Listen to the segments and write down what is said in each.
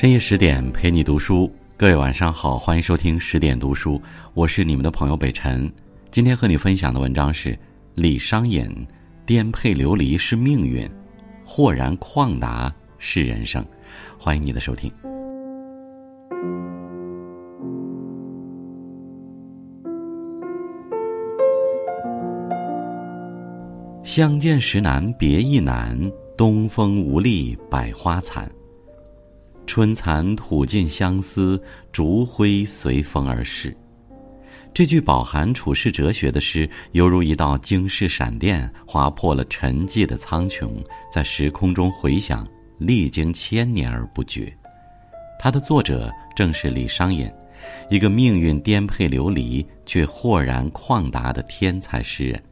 深夜十点陪你读书，各位晚上好，欢迎收听十点读书，我是你们的朋友北辰。今天和你分享的文章是李商隐：颠沛流离是命运，豁然旷达是人生。欢迎你的收听。相见时难别亦难，东风无力百花残。春蚕吐尽相思，烛灰随风而逝。这句饱含处世哲学的诗，犹如一道惊世闪电，划破了沉寂的苍穹，在时空中回响，历经千年而不绝。它的作者正是李商隐，一个命运颠沛流离却豁然旷达的天才诗人。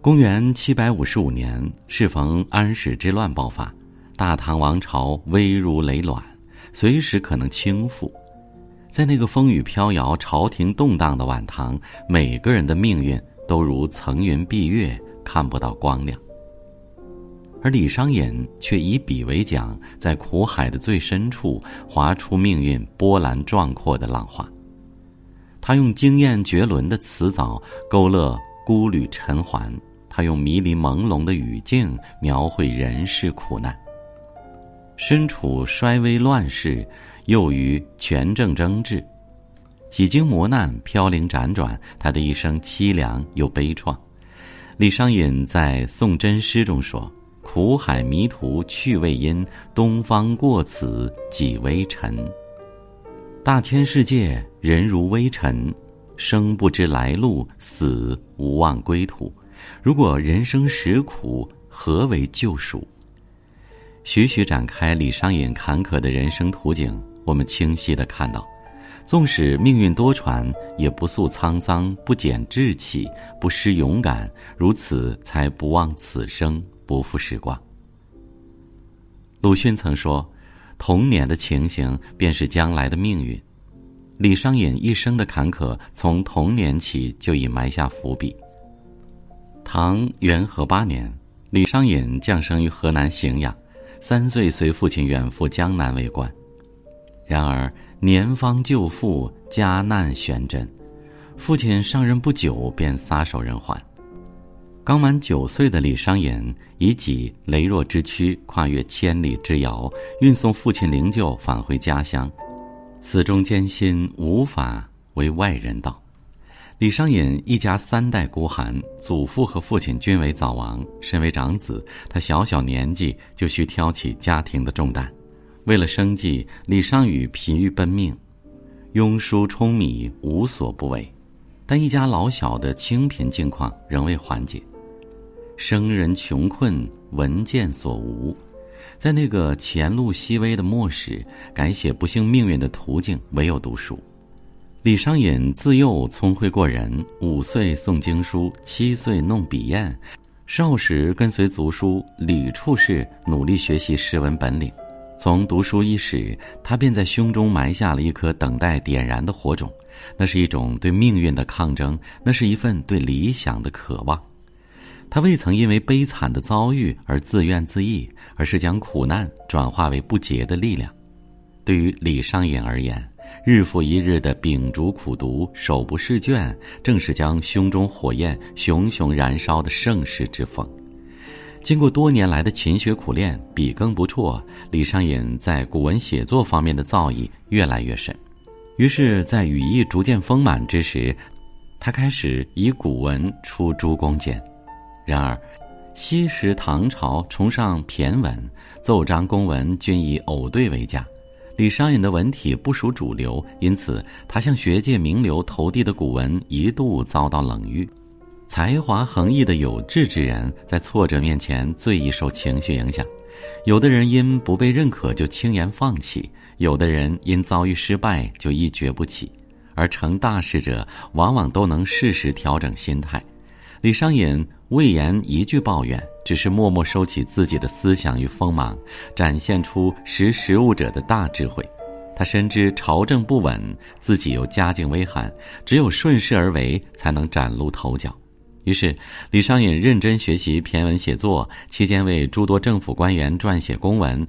公元七百五十五年，适逢安史之乱爆发。大唐王朝危如累卵，随时可能倾覆。在那个风雨飘摇、朝廷动荡的晚唐，每个人的命运都如层云蔽月，看不到光亮。而李商隐却以笔为桨，在苦海的最深处划出命运波澜壮阔的浪花。他用惊艳绝伦的词藻勾勒孤旅尘寰，他用迷离朦胧的语境描绘人世苦难。身处衰微乱世，又于权政争执，几经磨难，飘零辗转，他的一生凄凉又悲怆。李商隐在《宋真诗》中说：“苦海迷途去未因，东方过此几微尘。大千世界，人如微尘，生不知来路，死无望归途。如果人生实苦，何为救赎？”徐徐展开李商隐坎坷的人生图景，我们清晰的看到，纵使命运多舛，也不诉沧桑，不减志气，不失勇敢，如此才不忘此生，不负时光。鲁迅曾说：“童年的情形便是将来的命运。”李商隐一生的坎坷，从童年起就已埋下伏笔。唐元和八年，李商隐降生于河南荥阳。三岁随父亲远赴江南为官，然而年方舅父，家难悬针，父亲上任不久便撒手人寰。刚满九岁的李商隐以己羸弱之躯跨越千里之遥，运送父亲灵柩返回家乡，此中艰辛无法为外人道。李商隐一家三代孤寒，祖父和父亲均为早亡。身为长子，他小小年纪就需挑起家庭的重担。为了生计，李商隐疲于奔命，庸书充米无所不为。但一家老小的清贫境况仍未缓解，生人穷困，文见所无。在那个前路熹微的末世，改写不幸命运的途径，唯有读书。李商隐自幼聪慧过人，五岁诵经书，七岁弄笔砚，少时跟随族叔李处士努力学习诗文本领。从读书伊始，他便在胸中埋下了一颗等待点燃的火种，那是一种对命运的抗争，那是一份对理想的渴望。他未曾因为悲惨的遭遇而自怨自艾，而是将苦难转化为不竭的力量。对于李商隐而言，日复一日的秉烛苦读，手不释卷，正是将胸中火焰熊熊燃烧的盛世之风。经过多年来的勤学苦练，笔耕不辍，李商隐在古文写作方面的造诣越来越深。于是，在羽翼逐渐丰满之时，他开始以古文出诸公简。然而，昔时唐朝崇尚骈文，奏章公文均以偶对为佳。李商隐的文体不属主流，因此他向学界名流投递的古文一度遭到冷遇。才华横溢的有志之人，在挫折面前最易受情绪影响。有的人因不被认可就轻言放弃，有的人因遭遇失败就一蹶不起。而成大事者，往往都能适时调整心态。李商隐未言一句抱怨。只是默默收起自己的思想与锋芒，展现出识时务者的大智慧。他深知朝政不稳，自己又家境微寒，只有顺势而为，才能崭露头角。于是，李商隐认真学习骈文写作，期间为诸多政府官员撰写公文，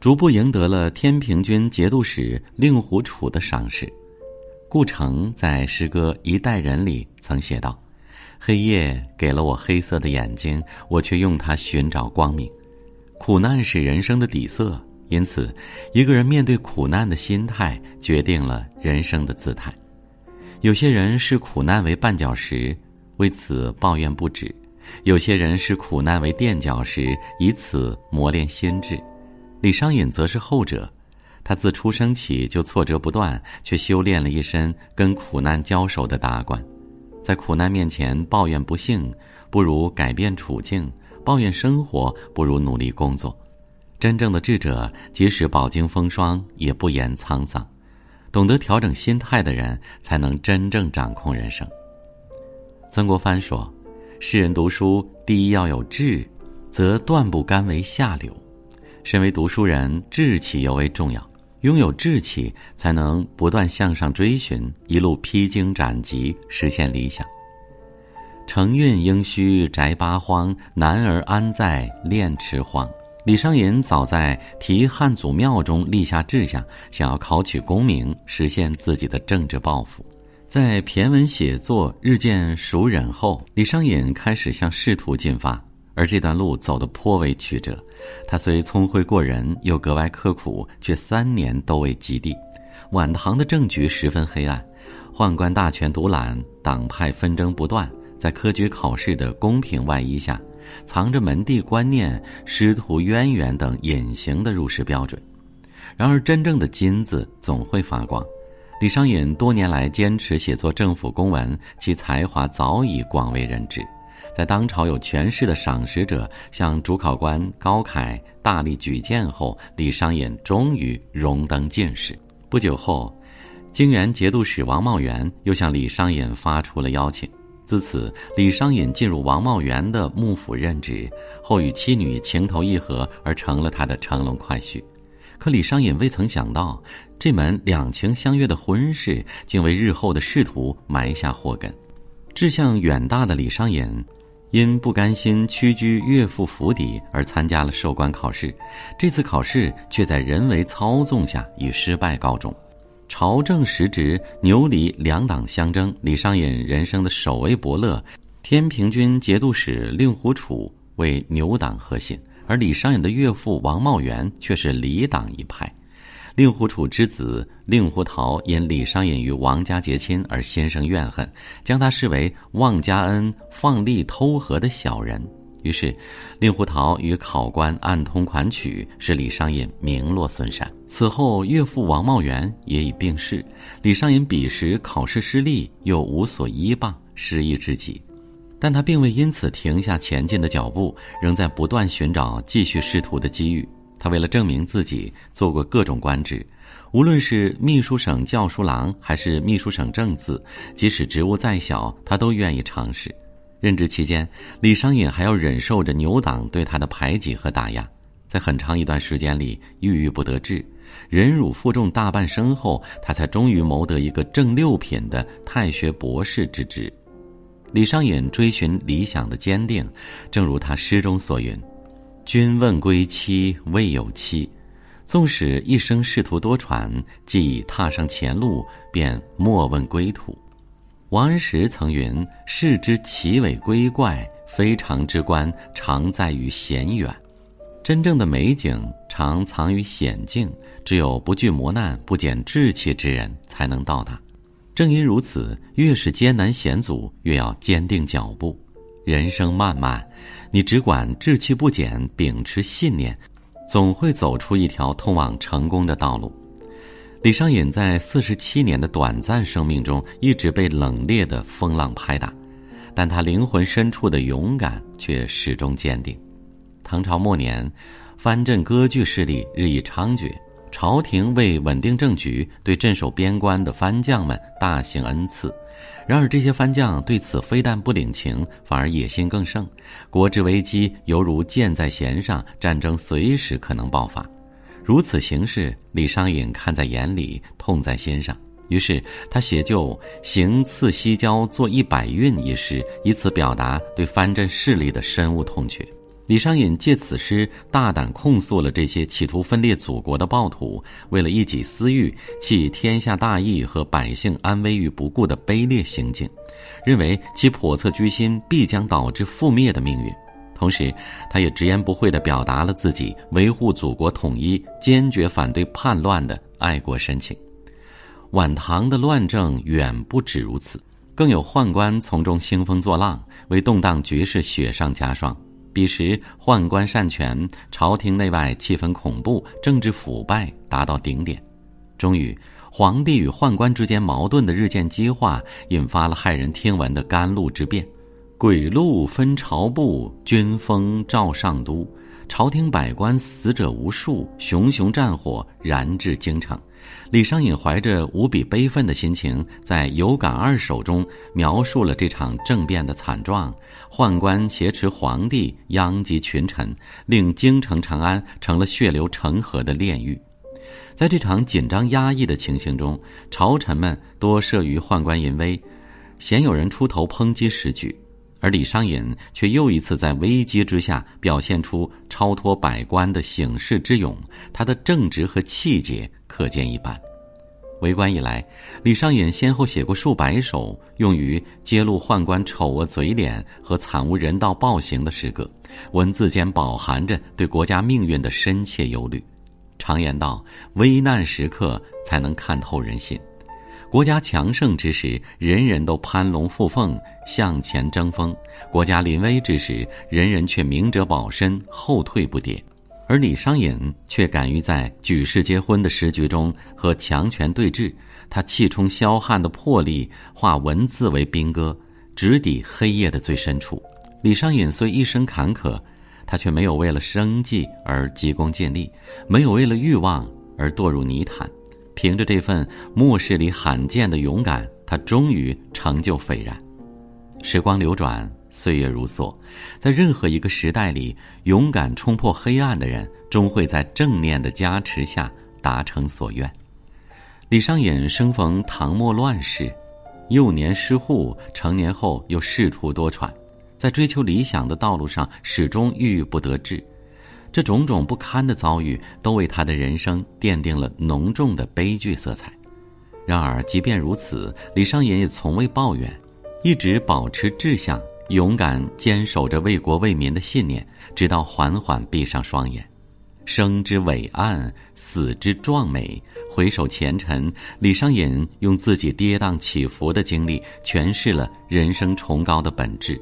逐步赢得了天平军节度使令狐楚的赏识。顾城在诗歌《一代人》里曾写道：“黑夜给了我黑色的眼睛，我却用它寻找光明。苦难是人生的底色，因此，一个人面对苦难的心态决定了人生的姿态。有些人视苦难为绊脚石，为此抱怨不止。”有些人视苦难为垫脚石，以此磨练心智；李商隐则是后者，他自出生起就挫折不断，却修炼了一身跟苦难交手的达观。在苦难面前抱怨不幸，不如改变处境；抱怨生活，不如努力工作。真正的智者，即使饱经风霜，也不言沧桑。懂得调整心态的人，才能真正掌控人生。曾国藩说。世人读书，第一要有志，则断不甘为下流。身为读书人，志气尤为重要。拥有志气，才能不断向上追寻，一路披荆斩棘，实现理想。承运应须宅八荒，男儿安在炼池荒。李商隐早在题汉祖庙中立下志向，想要考取功名，实现自己的政治抱负。在骈文写作日渐熟稔后，李商隐开始向仕途进发，而这段路走得颇为曲折。他虽聪慧过人，又格外刻苦，却三年都未及第。晚唐的政局十分黑暗，宦官大权独揽，党派纷争不断。在科举考试的公平外衣下，藏着门第观念、师徒渊源等隐形的入仕标准。然而，真正的金子总会发光。李商隐多年来坚持写作政府公文，其才华早已广为人知。在当朝有权势的赏识者向主考官高凯大力举荐后，李商隐终于荣登进士。不久后，泾原节度使王茂元又向李商隐发出了邀请。自此，李商隐进入王茂元的幕府任职，后与妻女情投意合，而成了他的乘龙快婿。可李商隐未曾想到，这门两情相悦的婚事竟为日后的仕途埋下祸根。志向远大的李商隐，因不甘心屈居岳父府邸而参加了授官考试。这次考试却在人为操纵下以失败告终。朝政时值牛李两党相争，李商隐人生的首位伯乐，天平军节度使令狐楚为牛党核心。而李商隐的岳父王茂元却是李党一派，令狐楚之子令狐桃因李商隐与王家结亲而心生怨恨，将他视为望家恩放利偷和的小人。于是，令狐桃与考官暗通款曲，使李商隐名落孙山。此后，岳父王茂元也已病逝，李商隐彼时考试失利，又无所依傍，失意至极。但他并未因此停下前进的脚步，仍在不断寻找继续仕途的机遇。他为了证明自己，做过各种官职，无论是秘书省教书郎，还是秘书省正字，即使职务再小，他都愿意尝试。任职期间，李商隐还要忍受着牛党对他的排挤和打压，在很长一段时间里郁郁不得志，忍辱负重大半生后，他才终于谋得一个正六品的太学博士之职。李商隐追寻理想的坚定，正如他诗中所云：“君问归期未有期，纵使一生仕途多舛，既已踏上前路，便莫问归途。”王安石曾云：“士之奇伟归怪，非常之观，常在于险远。”真正的美景常藏于险境，只有不惧磨难、不减志气之人，才能到达。正因如此，越是艰难险阻，越要坚定脚步。人生漫漫，你只管志气不减，秉持信念，总会走出一条通往成功的道路。李商隐在四十七年的短暂生命中，一直被冷冽的风浪拍打，但他灵魂深处的勇敢却始终坚定。唐朝末年，藩镇割据势力日益猖獗。朝廷为稳定政局，对镇守边关的藩将们大行恩赐。然而，这些藩将对此非但不领情，反而野心更盛。国之危机犹如箭在弦上，战争随时可能爆发。如此形势，李商隐看在眼里，痛在心上。于是，他写就《行刺西郊作一百韵》一诗，以此表达对藩镇势力的深恶痛绝。李商隐借此诗大胆控诉了这些企图分裂祖国的暴徒为了一己私欲弃天下大义和百姓安危于不顾的卑劣行径，认为其叵测居心必将导致覆灭的命运。同时，他也直言不讳地表达了自己维护祖国统一、坚决反对叛乱的爱国深情。晚唐的乱政远不止如此，更有宦官从中兴风作浪，为动荡局势雪上加霜。彼时，宦官擅权，朝廷内外气氛恐怖，政治腐败达到顶点。终于，皇帝与宦官之间矛盾的日渐激化，引发了骇人听闻的甘露之变。鬼路分朝部，军风照上都。朝廷百官死者无数，熊熊战火燃至京城。李商隐怀着无比悲愤的心情，在《有感二首》中描述了这场政变的惨状：宦官挟持皇帝，殃及群臣，令京城长安成了血流成河的炼狱。在这场紧张压抑的情形中，朝臣们多慑于宦官淫威，鲜有人出头抨击时局。而李商隐却又一次在危机之下表现出超脱百官的醒世之勇，他的正直和气节可见一斑。为官以来，李商隐先后写过数百首用于揭露宦官丑恶嘴脸和惨无人道暴行的诗歌，文字间饱含着对国家命运的深切忧虑。常言道：“危难时刻才能看透人心。”国家强盛之时，人人都攀龙附凤，向前争锋；国家临危之时，人人却明哲保身，后退不迭。而李商隐却敢于在举世皆婚的时局中和强权对峙，他气冲霄汉的魄力，化文字为兵戈，直抵黑夜的最深处。李商隐虽一生坎坷，他却没有为了生计而急功近利，没有为了欲望而堕入泥潭。凭着这份末世里罕见的勇敢，他终于成就斐然。时光流转，岁月如梭，在任何一个时代里，勇敢冲破黑暗的人，终会在正念的加持下达成所愿。李商隐生逢唐末乱世，幼年失户，成年后又仕途多舛，在追求理想的道路上始终郁郁不得志。这种种不堪的遭遇，都为他的人生奠定了浓重的悲剧色彩。然而，即便如此，李商隐也从未抱怨，一直保持志向，勇敢坚守着为国为民的信念，直到缓缓闭上双眼。生之伟岸，死之壮美。回首前尘，李商隐用自己跌宕起伏的经历，诠释了人生崇高的本质。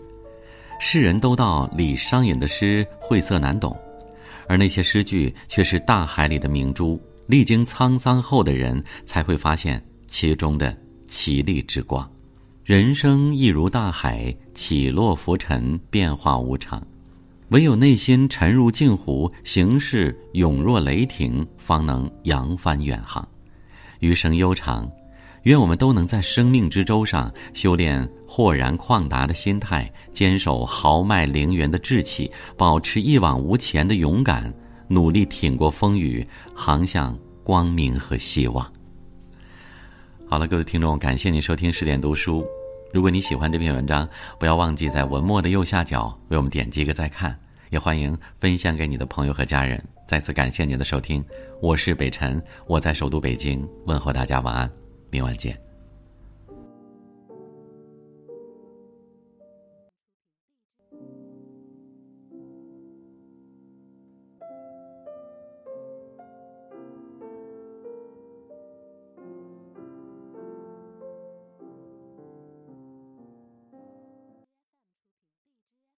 世人都道李商隐的诗晦涩难懂。而那些诗句却是大海里的明珠，历经沧桑后的人才会发现其中的奇丽之光。人生亦如大海，起落浮沉，变化无常。唯有内心沉如镜湖，行事勇若雷霆，方能扬帆远航。余生悠长。愿我们都能在生命之舟上修炼豁然旷达的心态，坚守豪迈凌云的志气，保持一往无前的勇敢，努力挺过风雨，航向光明和希望。好了，各位听众，感谢您收听十点读书。如果你喜欢这篇文章，不要忘记在文末的右下角为我们点击一个再看，也欢迎分享给你的朋友和家人。再次感谢您的收听，我是北辰，我在首都北京问候大家晚安。明晚见。